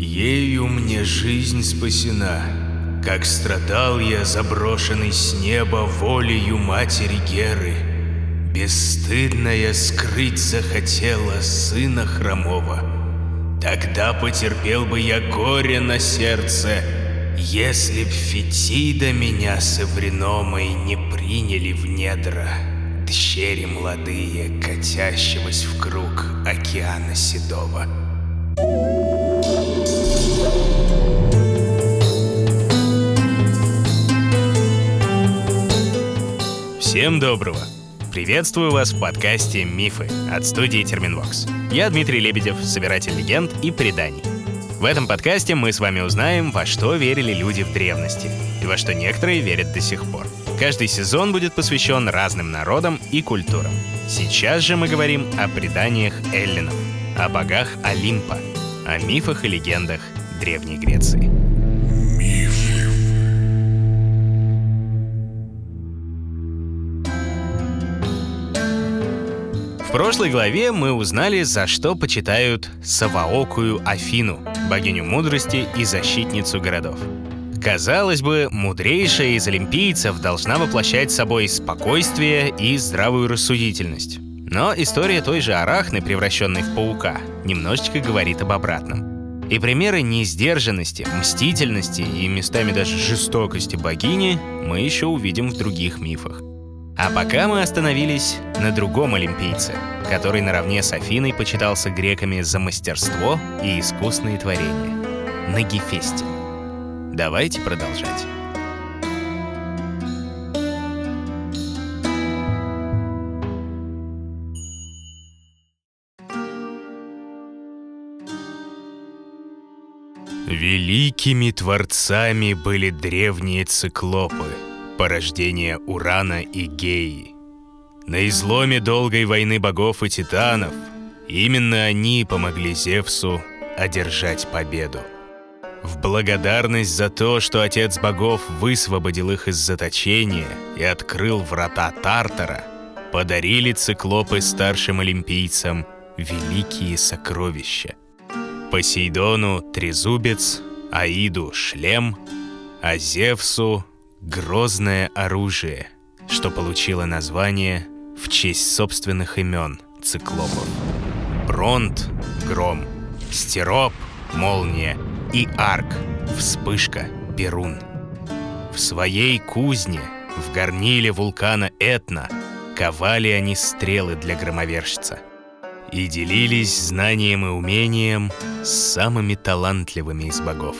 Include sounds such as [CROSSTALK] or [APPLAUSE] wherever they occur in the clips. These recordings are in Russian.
Ею мне жизнь спасена, как страдал я, заброшенный с неба волею матери Геры. Бесстыдная скрыть захотела сына хромого. Тогда потерпел бы я горе на сердце, если б Фетида меня с Эвриномой не приняли в недра. Дщери молодые, катящегося в круг океана седого. Всем доброго! Приветствую вас в подкасте «Мифы» от студии Терминвокс. Я Дмитрий Лебедев, собиратель легенд и преданий. В этом подкасте мы с вами узнаем, во что верили люди в древности и во что некоторые верят до сих пор. Каждый сезон будет посвящен разным народам и культурам. Сейчас же мы говорим о преданиях эллинов, о богах Олимпа, о мифах и легендах Древней Греции. Прошлой главе мы узнали, за что почитают Саваокую Афину, богиню мудрости и защитницу городов. Казалось бы, мудрейшая из олимпийцев должна воплощать собой спокойствие и здравую рассудительность. Но история той же Арахны, превращенной в паука, немножечко говорит об обратном. И примеры несдержанности, мстительности и местами даже жестокости богини мы еще увидим в других мифах. А пока мы остановились на другом олимпийце, который наравне с Афиной почитался греками за мастерство и искусные творения — на Гефесте. Давайте продолжать. Великими творцами были древние циклопы — порождение Урана и Геи. На изломе долгой войны богов и титанов именно они помогли Зевсу одержать победу. В благодарность за то, что отец богов высвободил их из заточения и открыл врата Тартара, подарили циклопы старшим олимпийцам великие сокровища. Посейдону — трезубец, Аиду — шлем, а Зевсу Грозное оружие, что получило название в честь собственных имен циклопов. Бронт — гром, стероп — молния и арк — вспышка, перун. В своей кузне, в горниле вулкана Этна, ковали они стрелы для громовержца и делились знанием и умением с самыми талантливыми из богов,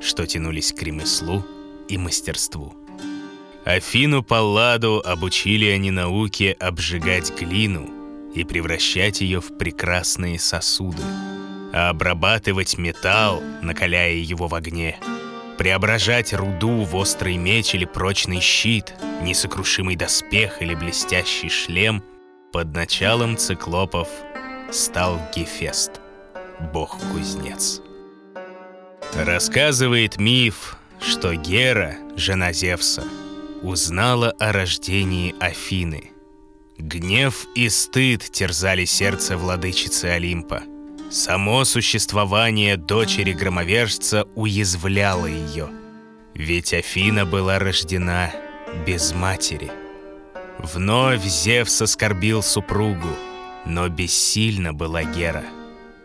что тянулись к ремеслу и мастерству. Афину Палладу обучили они науке обжигать глину и превращать ее в прекрасные сосуды, а обрабатывать металл, накаляя его в огне, преображать руду в острый меч или прочный щит, несокрушимый доспех или блестящий шлем, под началом циклопов стал Гефест, бог-кузнец. Рассказывает миф, что Гера, жена Зевса, узнала о рождении Афины. Гнев и стыд терзали сердце владычицы Олимпа. Само существование дочери громовержца уязвляло ее. Ведь Афина была рождена без матери. Вновь Зевс оскорбил супругу, но бессильна была Гера.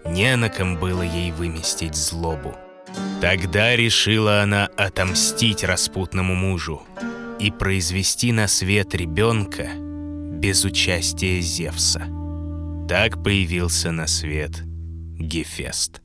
Не на ком было ей выместить злобу. Тогда решила она отомстить распутному мужу и произвести на свет ребенка без участия Зевса. Так появился на свет Гефест.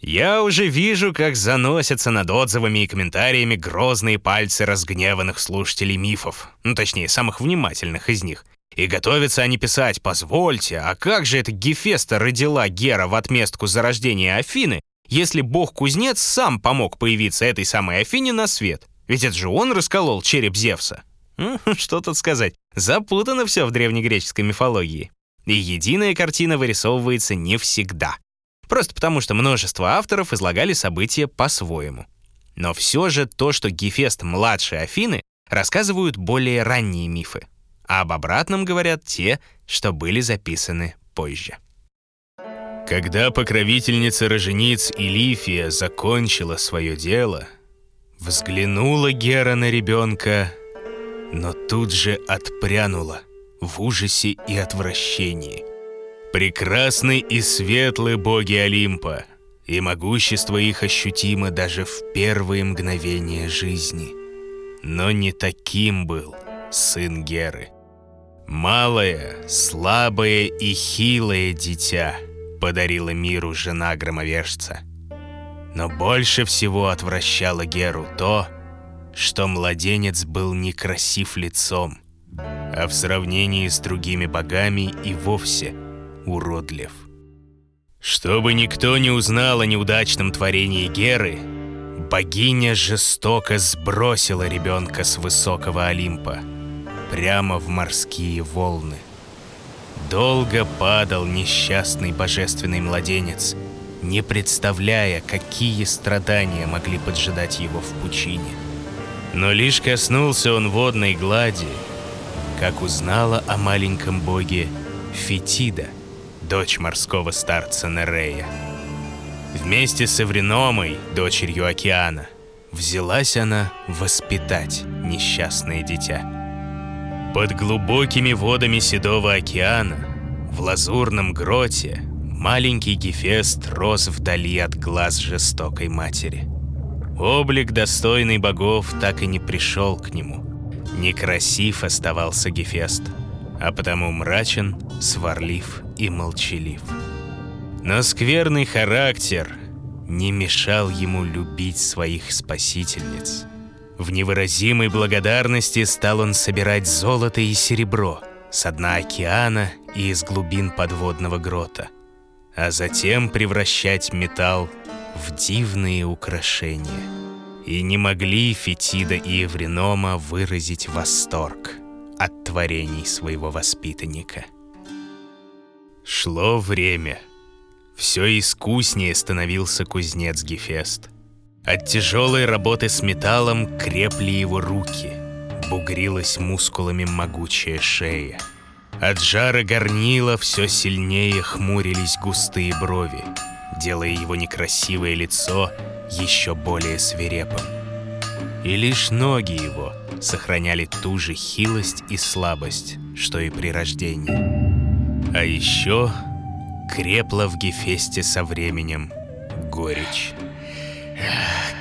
Я уже вижу, как заносятся над отзывами и комментариями грозные пальцы разгневанных слушателей мифов, ну точнее, самых внимательных из них. И готовятся они писать «Позвольте, а как же эта Гефеста родила Гера в отместку за рождение Афины, если бог-кузнец сам помог появиться этой самой Афине на свет?» Ведь это же он расколол череп Зевса. [LAUGHS] Что тут сказать? Запутано все в древнегреческой мифологии. И единая картина вырисовывается не всегда. Просто потому, что множество авторов излагали события по-своему. Но все же то, что Гефест младше Афины, рассказывают более ранние мифы. А об обратном говорят те, что были записаны позже. Когда покровительница рожениц Илифия закончила свое дело, взглянула Гера на ребенка, но тут же отпрянула в ужасе и отвращении. Прекрасны и светлы боги Олимпа, и могущество их ощутимо даже в первые мгновения жизни. Но не таким был сын Геры. Малое, слабое и хилое дитя подарила миру жена громовержца. Но больше всего отвращало Геру то, что младенец был некрасив лицом, а в сравнении с другими богами и вовсе уродлив. Чтобы никто не узнал о неудачном творении Геры, богиня жестоко сбросила ребенка с высокого Олимпа прямо в морские волны. Долго падал несчастный божественный младенец, не представляя, какие страдания могли поджидать его в пучине. Но лишь коснулся он водной глади, как узнала о маленьком боге Фетида, дочь морского старца Нерея. Вместе с Эвриномой, дочерью океана, взялась она воспитать несчастное дитя. Под глубокими водами Седого океана, в лазурном гроте, маленький Гефест рос вдали от глаз жестокой матери. Облик, достойный богов, так и не пришел к нему. Некрасив оставался Гефест, а потому мрачен, сварлив и молчалив. Но скверный характер не мешал ему любить своих спасительниц – в невыразимой благодарности стал он собирать золото и серебро с дна океана и из глубин подводного грота, а затем превращать металл в дивные украшения. И не могли Фетида и Евренома выразить восторг от творений своего воспитанника. Шло время. Все искуснее становился кузнец Гефест — от тяжелой работы с металлом крепли его руки, бугрилась мускулами могучая шея. От жара горнила все сильнее хмурились густые брови, делая его некрасивое лицо еще более свирепым. И лишь ноги его сохраняли ту же хилость и слабость, что и при рождении. А еще крепла в Гефесте со временем горечь.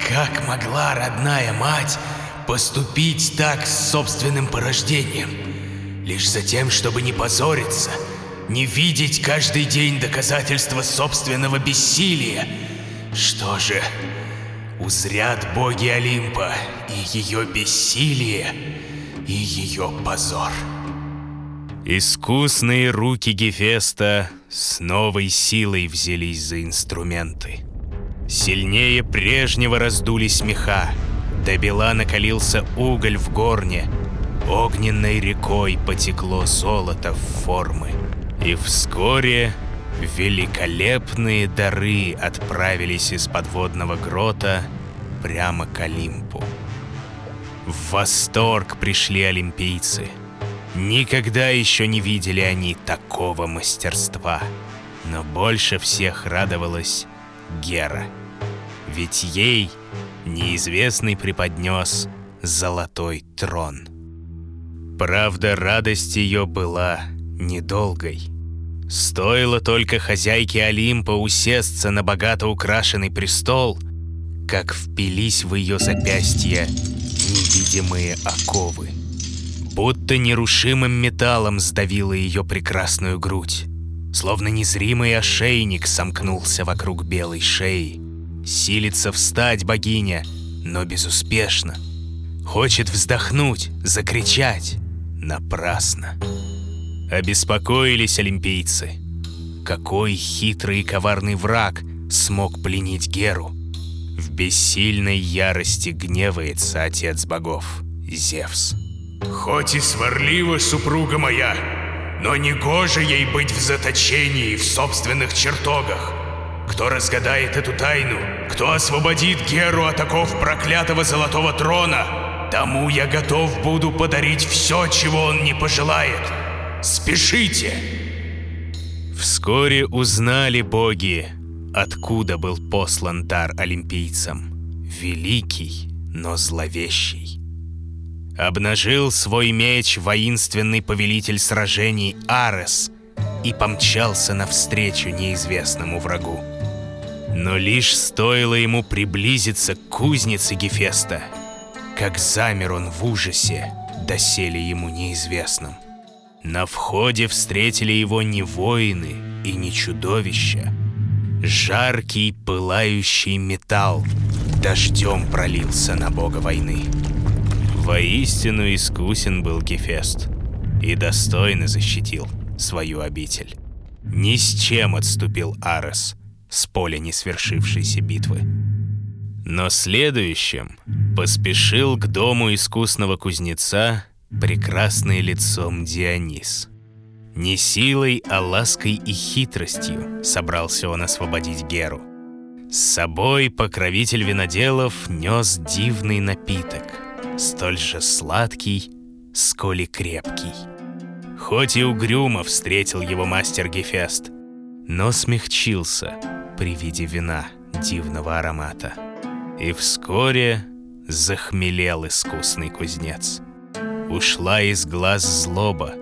Как могла родная мать поступить так с собственным порождением? Лишь за тем, чтобы не позориться, не видеть каждый день доказательства собственного бессилия. Что же, узрят боги Олимпа и ее бессилие, и ее позор. Искусные руки Гефеста с новой силой взялись за инструменты. Сильнее прежнего раздулись меха. До бела накалился уголь в горне. Огненной рекой потекло золото в формы. И вскоре великолепные дары отправились из подводного грота прямо к Олимпу. В восторг пришли олимпийцы. Никогда еще не видели они такого мастерства. Но больше всех радовалась Гера. Ведь ей неизвестный преподнес золотой трон. Правда, радость ее была недолгой. Стоило только хозяйке Олимпа усесться на богато украшенный престол, как впились в ее запястья невидимые оковы. Будто нерушимым металлом сдавила ее прекрасную грудь. Словно незримый ошейник сомкнулся вокруг белой шеи. Силится встать богиня, но безуспешно. Хочет вздохнуть, закричать. Напрасно. Обеспокоились олимпийцы. Какой хитрый и коварный враг смог пленить Геру? В бессильной ярости гневается отец богов, Зевс. «Хоть и сварлива супруга моя, но не гоже ей быть в заточении в собственных чертогах. Кто разгадает эту тайну, кто освободит Геру от оков проклятого золотого трона, тому я готов буду подарить все, чего он не пожелает. Спешите!» Вскоре узнали боги, откуда был послан дар олимпийцам. Великий, но зловещий. Обнажил свой меч воинственный повелитель сражений Арес и помчался навстречу неизвестному врагу. Но лишь стоило ему приблизиться к кузнице Гефеста, как замер он в ужасе, доселе ему неизвестным. На входе встретили его не воины и не чудовища. Жаркий пылающий металл дождем пролился на бога войны. Воистину искусен был Гефест и достойно защитил свою обитель. Ни с чем отступил Арес с поля несвершившейся битвы. Но следующим поспешил к дому искусного кузнеца прекрасный лицом Дионис. Не силой, а лаской и хитростью собрался он освободить Геру. С собой покровитель виноделов нес дивный напиток, столь же сладкий, сколь и крепкий. Хоть и угрюмо встретил его мастер Гефест, но смягчился при виде вина дивного аромата. И вскоре захмелел искусный кузнец. Ушла из глаз злоба,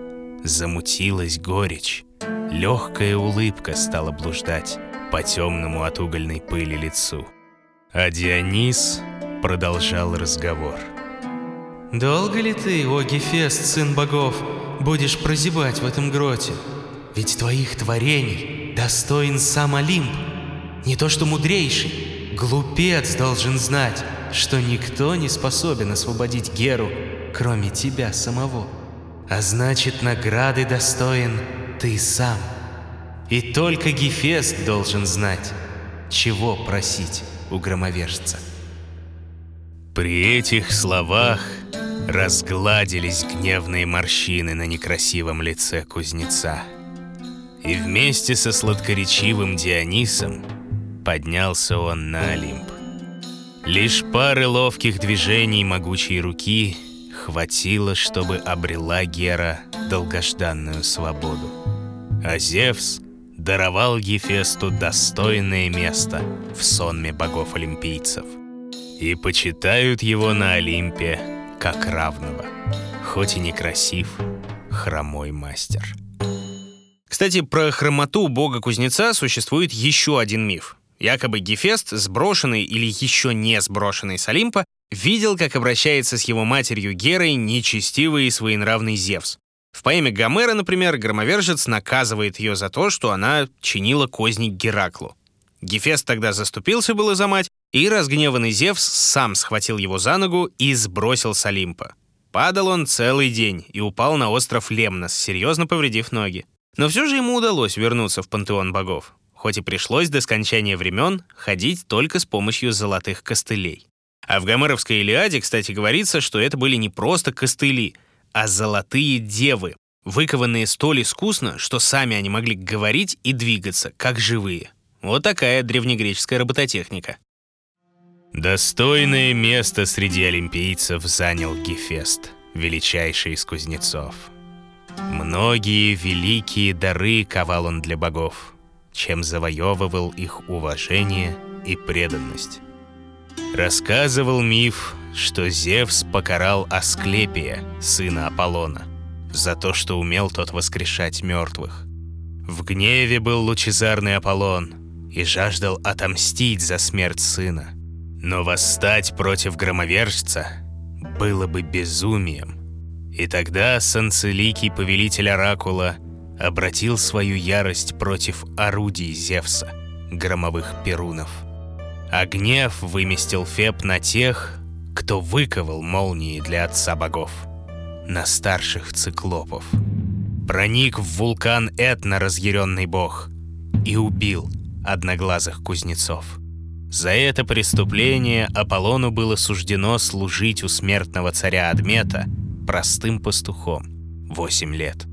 замутилась горечь. Легкая улыбка стала блуждать по темному от угольной пыли лицу. А Дионис продолжал разговор. «Долго ли ты, о Гефест, сын богов, будешь прозябать в этом гроте? Ведь твоих творений достоин сам Олимп. Не то что мудрейший, глупец должен знать, что никто не способен освободить Геру, кроме тебя самого. А значит, награды достоин ты сам. И только Гефест должен знать, чего просить у громовержца. При этих словах разгладились гневные морщины на некрасивом лице кузнеца. И вместе со сладкоречивым Дионисом поднялся он на Олимп. Лишь пары ловких движений могучей руки хватило, чтобы обрела Гера долгожданную свободу. А Зевс даровал Гефесту достойное место в сонме богов-олимпийцев. И почитают его на Олимпе как равного, хоть и некрасив, хромой мастер. Кстати, про хромоту бога-кузнеца существует еще один миф. Якобы Гефест, сброшенный или еще не сброшенный с Олимпа, видел, как обращается с его матерью Герой нечестивый и своенравный Зевс. В поэме Гомера, например, громовержец наказывает ее за то, что она чинила козни Гераклу. Гефест тогда заступился было за мать, и разгневанный Зевс сам схватил его за ногу и сбросил с Олимпа. Падал он целый день и упал на остров Лемнос, серьезно повредив ноги. Но все же ему удалось вернуться в пантеон богов, хоть и пришлось до скончания времен ходить только с помощью золотых костылей. А в гомеровской Илиаде, кстати, говорится, что это были не просто костыли, а золотые девы, выкованные столь искусно, что сами они могли говорить и двигаться, как живые. Вот такая древнегреческая робототехника. Достойное место среди олимпийцев занял Гефест, величайший из кузнецов. Многие великие дары ковал он для богов, чем завоевывал их уважение и преданность. Рассказывал миф, что Зевс покарал Асклепия, сына Аполлона, за то, что умел тот воскрешать мертвых. В гневе был лучезарный Аполлон и жаждал отомстить за смерть сына. Но восстать против громовержца было бы безумием. И тогда санцеликий повелитель Оракула обратил свою ярость против орудий Зевса, громовых перунов – а гнев выместил Феб на тех, кто выковал молнии для отца богов, на старших циклопов. Проник в вулкан Этна разъяренный бог и убил одноглазых кузнецов. За это преступление Аполлону было суждено служить у смертного царя Адмета простым пастухом восемь лет.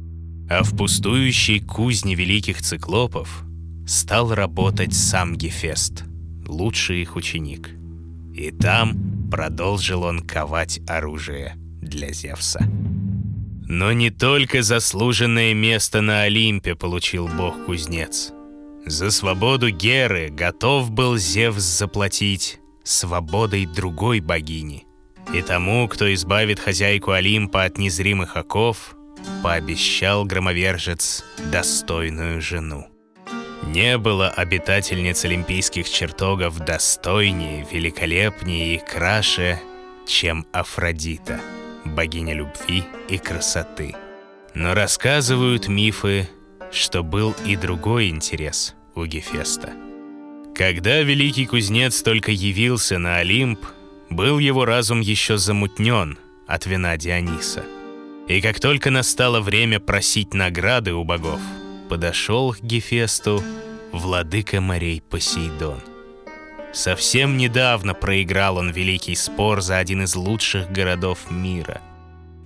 А в пустующей кузне великих циклопов стал работать сам Гефест – лучший их ученик. И там продолжил он ковать оружие для Зевса. Но не только заслуженное место на Олимпе получил бог-кузнец. За свободу Геры готов был Зевс заплатить свободой другой богини. И тому, кто избавит хозяйку Олимпа от незримых оков, пообещал громовержец достойную жену. Не было обитательниц олимпийских чертогов достойнее, великолепнее и краше, чем Афродита, богиня любви и красоты. Но рассказывают мифы, что был и другой интерес у Гефеста. Когда великий кузнец только явился на Олимп, был его разум еще замутнен от вина Диониса. И как только настало время просить награды у богов, подошел к Гефесту владыка морей Посейдон. Совсем недавно проиграл он великий спор за один из лучших городов мира.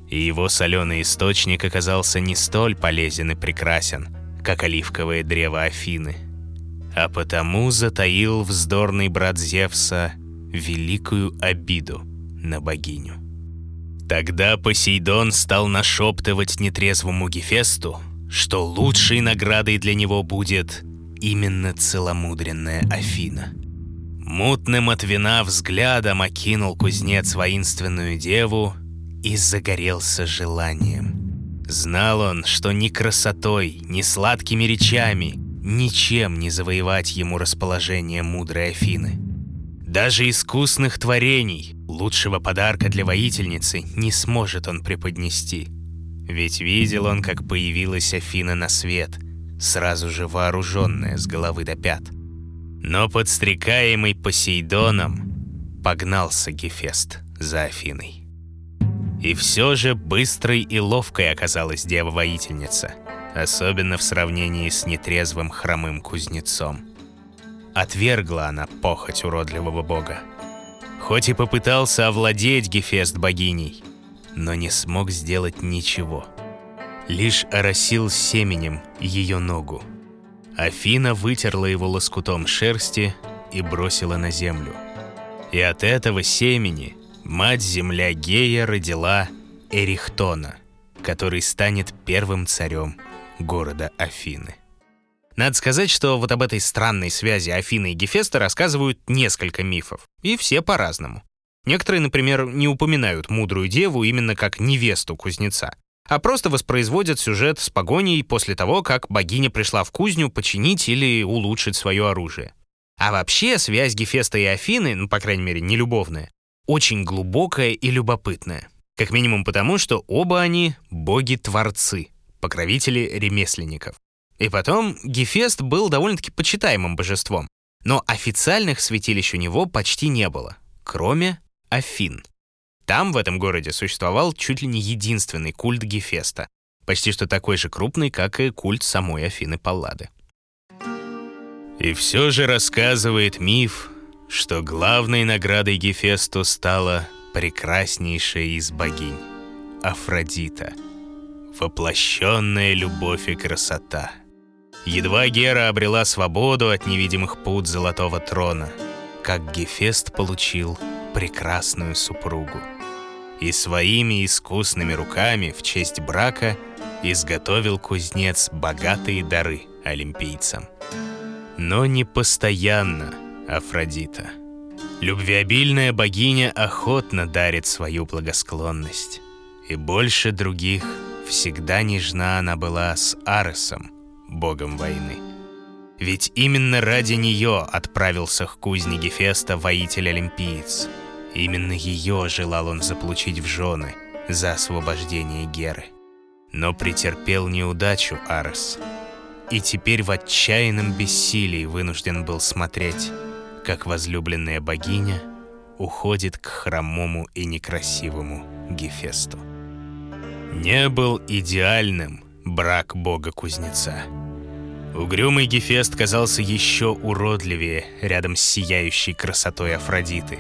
И его соленый источник оказался не столь полезен и прекрасен, как оливковое древо Афины. А потому затаил вздорный брат Зевса великую обиду на богиню. Тогда Посейдон стал нашептывать нетрезвому Гефесту, что лучшей наградой для него будет именно целомудренная Афина. Мутным от вина взглядом окинул кузнец воинственную деву и загорелся желанием. Знал он, что ни красотой, ни сладкими речами, ничем не завоевать ему расположение мудрой Афины. Даже искусных творений, лучшего подарка для воительницы, не сможет он преподнести. Ведь видел он, как появилась Афина на свет, сразу же вооруженная с головы до пят. Но подстрекаемый Посейдоном погнался Гефест за Афиной. И все же быстрой и ловкой оказалась дева-воительница, особенно в сравнении с нетрезвым хромым кузнецом. Отвергла она похоть уродливого бога. Хоть и попытался овладеть Гефест богиней, но не смог сделать ничего. Лишь оросил семенем ее ногу. Афина вытерла его лоскутом шерсти и бросила на землю. И от этого семени Мать-Земля Гея родила Эрихтона, который станет первым царем города Афины. Надо сказать, что вот об этой странной связи Афины и Гефеста рассказывают несколько мифов, и все по-разному. Некоторые, например, не упоминают мудрую деву именно как невесту кузнеца, а просто воспроизводят сюжет с погоней после того, как богиня пришла в кузню починить или улучшить свое оружие. А вообще связь Гефеста и Афины, ну, по крайней мере, не любовная, очень глубокая и любопытная. Как минимум потому, что оба они боги-творцы, покровители ремесленников. И потом Гефест был довольно-таки почитаемым божеством, но официальных святилищ у него почти не было, кроме Афин. Там, в этом городе, существовал чуть ли не единственный культ Гефеста, почти что такой же крупный, как и культ самой Афины Паллады. И все же рассказывает миф, что главной наградой Гефесту стала прекраснейшая из богинь — Афродита, воплощенная любовь и красота. Едва Гера обрела свободу от невидимых пут Золотого Трона, как Гефест получил прекрасную супругу. И своими искусными руками в честь брака изготовил кузнец богатые дары олимпийцам. Но не постоянно — Афродита. Любвеобильная богиня охотно дарит свою благосклонность. И больше других всегда нежна она была с Аресом, богом войны. Ведь именно ради нее отправился к кузне Гефеста воитель-олимпиец. Именно ее желал он заполучить в жены за освобождение Геры. Но претерпел неудачу Арес. И теперь в отчаянном бессилии вынужден был смотреть, как возлюбленная богиня уходит к хромому и некрасивому Гефесту. Не был идеальным брак бога-кузнеца. Угрюмый Гефест казался еще уродливее рядом с сияющей красотой Афродиты.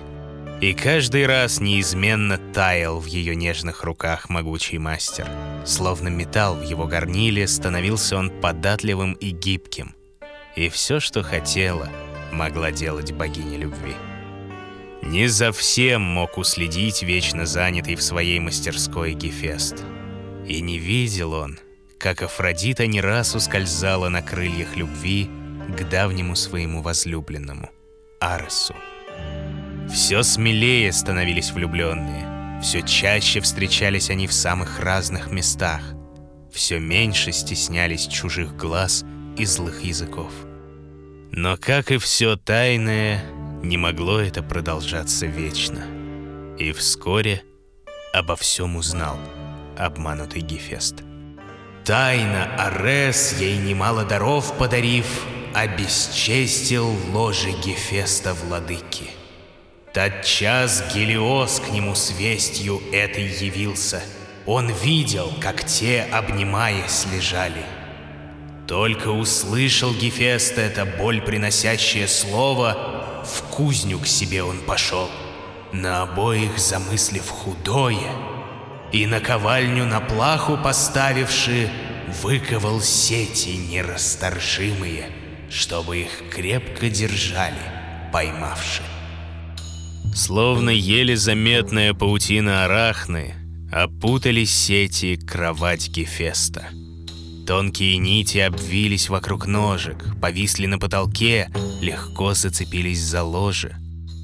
И каждый раз неизменно таял в ее нежных руках могучий мастер. Словно металл в его горниле, становился он податливым и гибким. И все, что хотела — могла делать богиня любви. Не за всем мог уследить вечно занятый в своей мастерской Гефест. И не видел он, как Афродита не раз ускользала на крыльях любви к давнему своему возлюбленному, Аресу. Все смелее становились влюбленные, все чаще встречались они в самых разных местах, все меньше стеснялись чужих глаз и злых языков. Но, как и все тайное, не могло это продолжаться вечно. И вскоре обо всем узнал обманутый Гефест. Тайно Арес, ей немало даров подарив, обесчестил ложе Гефеста владыки. Тотчас Гелиос к нему с вестью этой явился. Он видел, как те, обнимаясь, лежали. Только услышал Гефест это боль приносящее слово, в кузню к себе он пошел, на обоих замыслив худое, и наковальню на плаху поставивши, выковал сети нерасторжимые, чтобы их крепко держали, поймавши. Словно еле заметная паутина арахны, опутались сети кровать Гефеста. Тонкие нити обвились вокруг ножек, повисли на потолке, легко зацепились за ложе.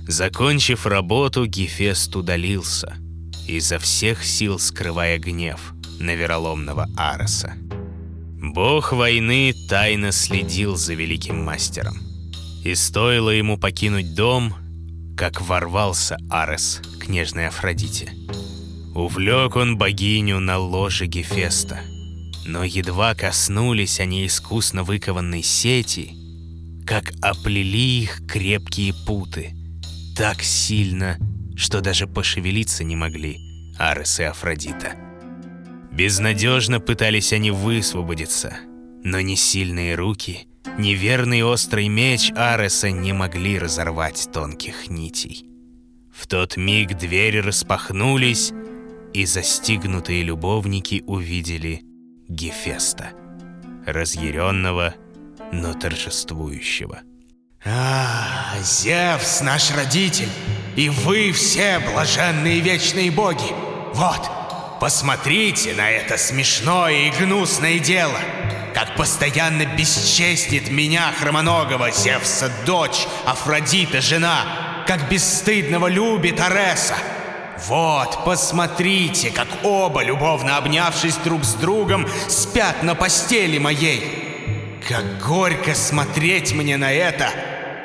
Закончив работу, Гефест удалился, изо всех сил скрывая гнев на вероломного Ареса. Бог войны тайно следил за великим мастером. И стоило ему покинуть дом, как ворвался Арес к Афродите. Увлек он богиню на ложе Гефеста — но едва коснулись они искусно выкованной сети, как оплели их крепкие путы. Так сильно, что даже пошевелиться не могли Арес и Афродита. Безнадежно пытались они высвободиться, но ни сильные руки, ни верный острый меч Ареса не могли разорвать тонких нитей. В тот миг двери распахнулись, и застигнутые любовники увидели Гефеста, разъяренного, но торжествующего. А, Зевс, наш родитель, и вы все блаженные вечные боги. Вот, посмотрите на это смешное и гнусное дело. Как постоянно бесчестит меня, хромоногого Зевса, дочь, Афродита, жена, как бесстыдного любит Ареса. Вот, посмотрите, как оба, любовно обнявшись друг с другом, спят на постели моей. Как горько смотреть мне на это,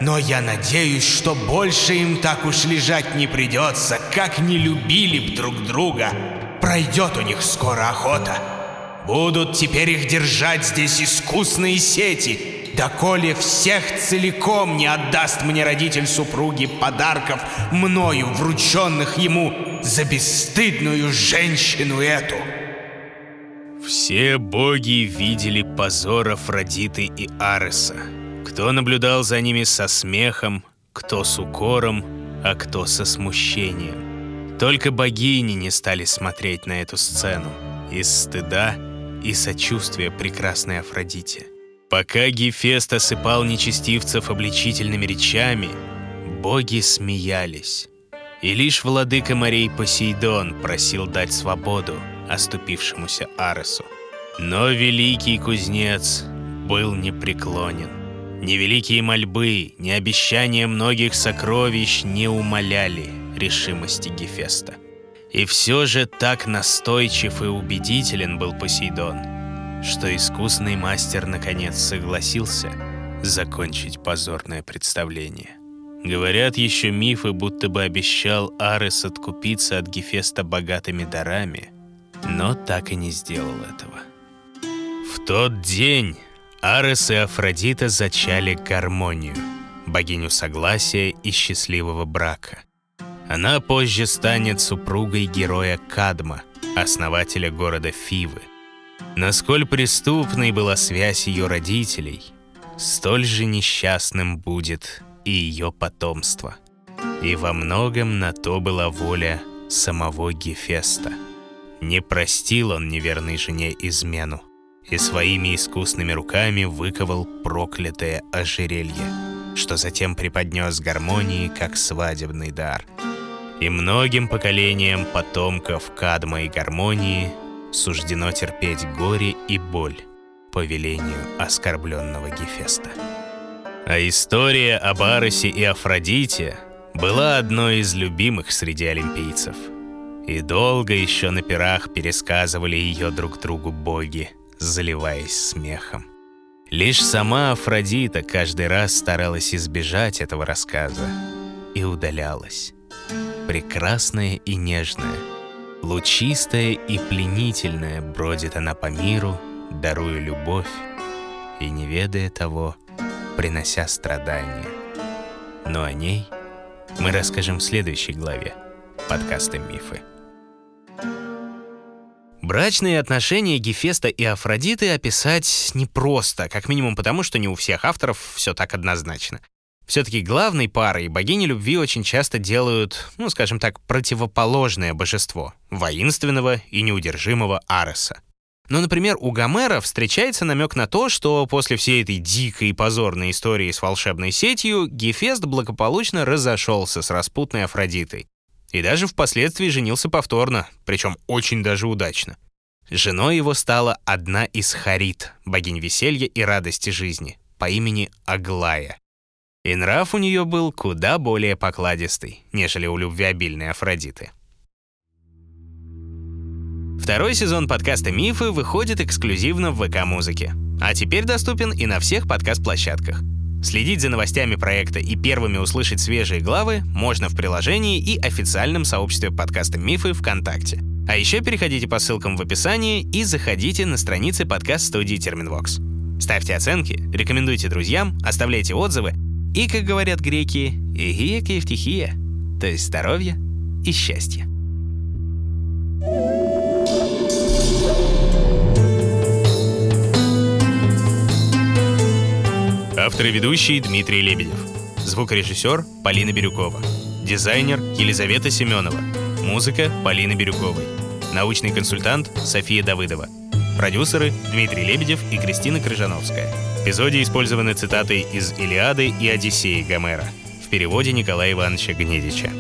но я надеюсь, что больше им так уж лежать не придется, как не любили б друг друга. Пройдет у них скоро охота. Будут теперь их держать здесь искусные сети, доколе всех целиком не отдаст мне родитель супруги подарков, мною врученных ему за бесстыдную женщину эту. Все боги видели позор Афродиты и Ареса. Кто наблюдал за ними со смехом, кто с укором, а кто со смущением. Только богини не стали смотреть на эту сцену из стыда и сочувствия прекрасной Афродите. Пока Гефест осыпал нечестивцев обличительными речами, боги смеялись. И лишь владыка морей Посейдон просил дать свободу оступившемуся Аресу. Но великий кузнец был непреклонен. Ни великие мольбы, ни обещания многих сокровищ не умоляли решимости Гефеста. И все же так настойчив и убедителен был Посейдон, что искусный мастер наконец согласился закончить позорное представление. Говорят еще мифы, будто бы обещал Арес откупиться от Гефеста богатыми дарами, но так и не сделал этого. В тот день Арес и Афродита зачали гармонию, богиню согласия и счастливого брака. Она позже станет супругой героя Кадма, основателя города Фивы, Насколь преступной была связь ее родителей, столь же несчастным будет и ее потомство. И во многом на то была воля самого Гефеста. Не простил он неверной жене измену и своими искусными руками выковал проклятое ожерелье, что затем преподнес гармонии как свадебный дар. И многим поколениям потомков Кадма и гармонии суждено терпеть горе и боль по велению оскорбленного Гефеста. А история об Аросе и Афродите была одной из любимых среди олимпийцев. И долго еще на пирах пересказывали ее друг другу боги, заливаясь смехом. Лишь сама Афродита каждый раз старалась избежать этого рассказа и удалялась. Прекрасная и нежная, лучистая и пленительная бродит она по миру, даруя любовь и, не ведая того, принося страдания. Но о ней мы расскажем в следующей главе подкаста «Мифы». Брачные отношения Гефеста и Афродиты описать непросто, как минимум потому, что не у всех авторов все так однозначно. Все-таки главной парой богини любви очень часто делают, ну, скажем так, противоположное божество — воинственного и неудержимого Ареса. Но, например, у Гомера встречается намек на то, что после всей этой дикой и позорной истории с волшебной сетью Гефест благополучно разошелся с распутной Афродитой. И даже впоследствии женился повторно, причем очень даже удачно. Женой его стала одна из Харит, богинь веселья и радости жизни, по имени Аглая. И нрав у нее был куда более покладистый, нежели у любвеобильной Афродиты. Второй сезон подкаста «Мифы» выходит эксклюзивно в ВК-музыке, а теперь доступен и на всех подкаст-площадках. Следить за новостями проекта и первыми услышать свежие главы можно в приложении и официальном сообществе подкаста «Мифы» ВКонтакте. А еще переходите по ссылкам в описании и заходите на страницы подкаст-студии Терминвокс. Ставьте оценки, рекомендуйте друзьям, оставляйте отзывы и, как говорят греки, «игия киевтихия», то есть здоровье и счастье. Автор и ведущий Дмитрий Лебедев. Звукорежиссер Полина Бирюкова. Дизайнер Елизавета Семенова. Музыка Полины Бирюковой. Научный консультант София Давыдова. Продюсеры Дмитрий Лебедев и Кристина Крыжановская. В эпизоде использованы цитаты из «Илиады» и «Одиссеи» Гомера. В переводе Николая Ивановича Гнедича.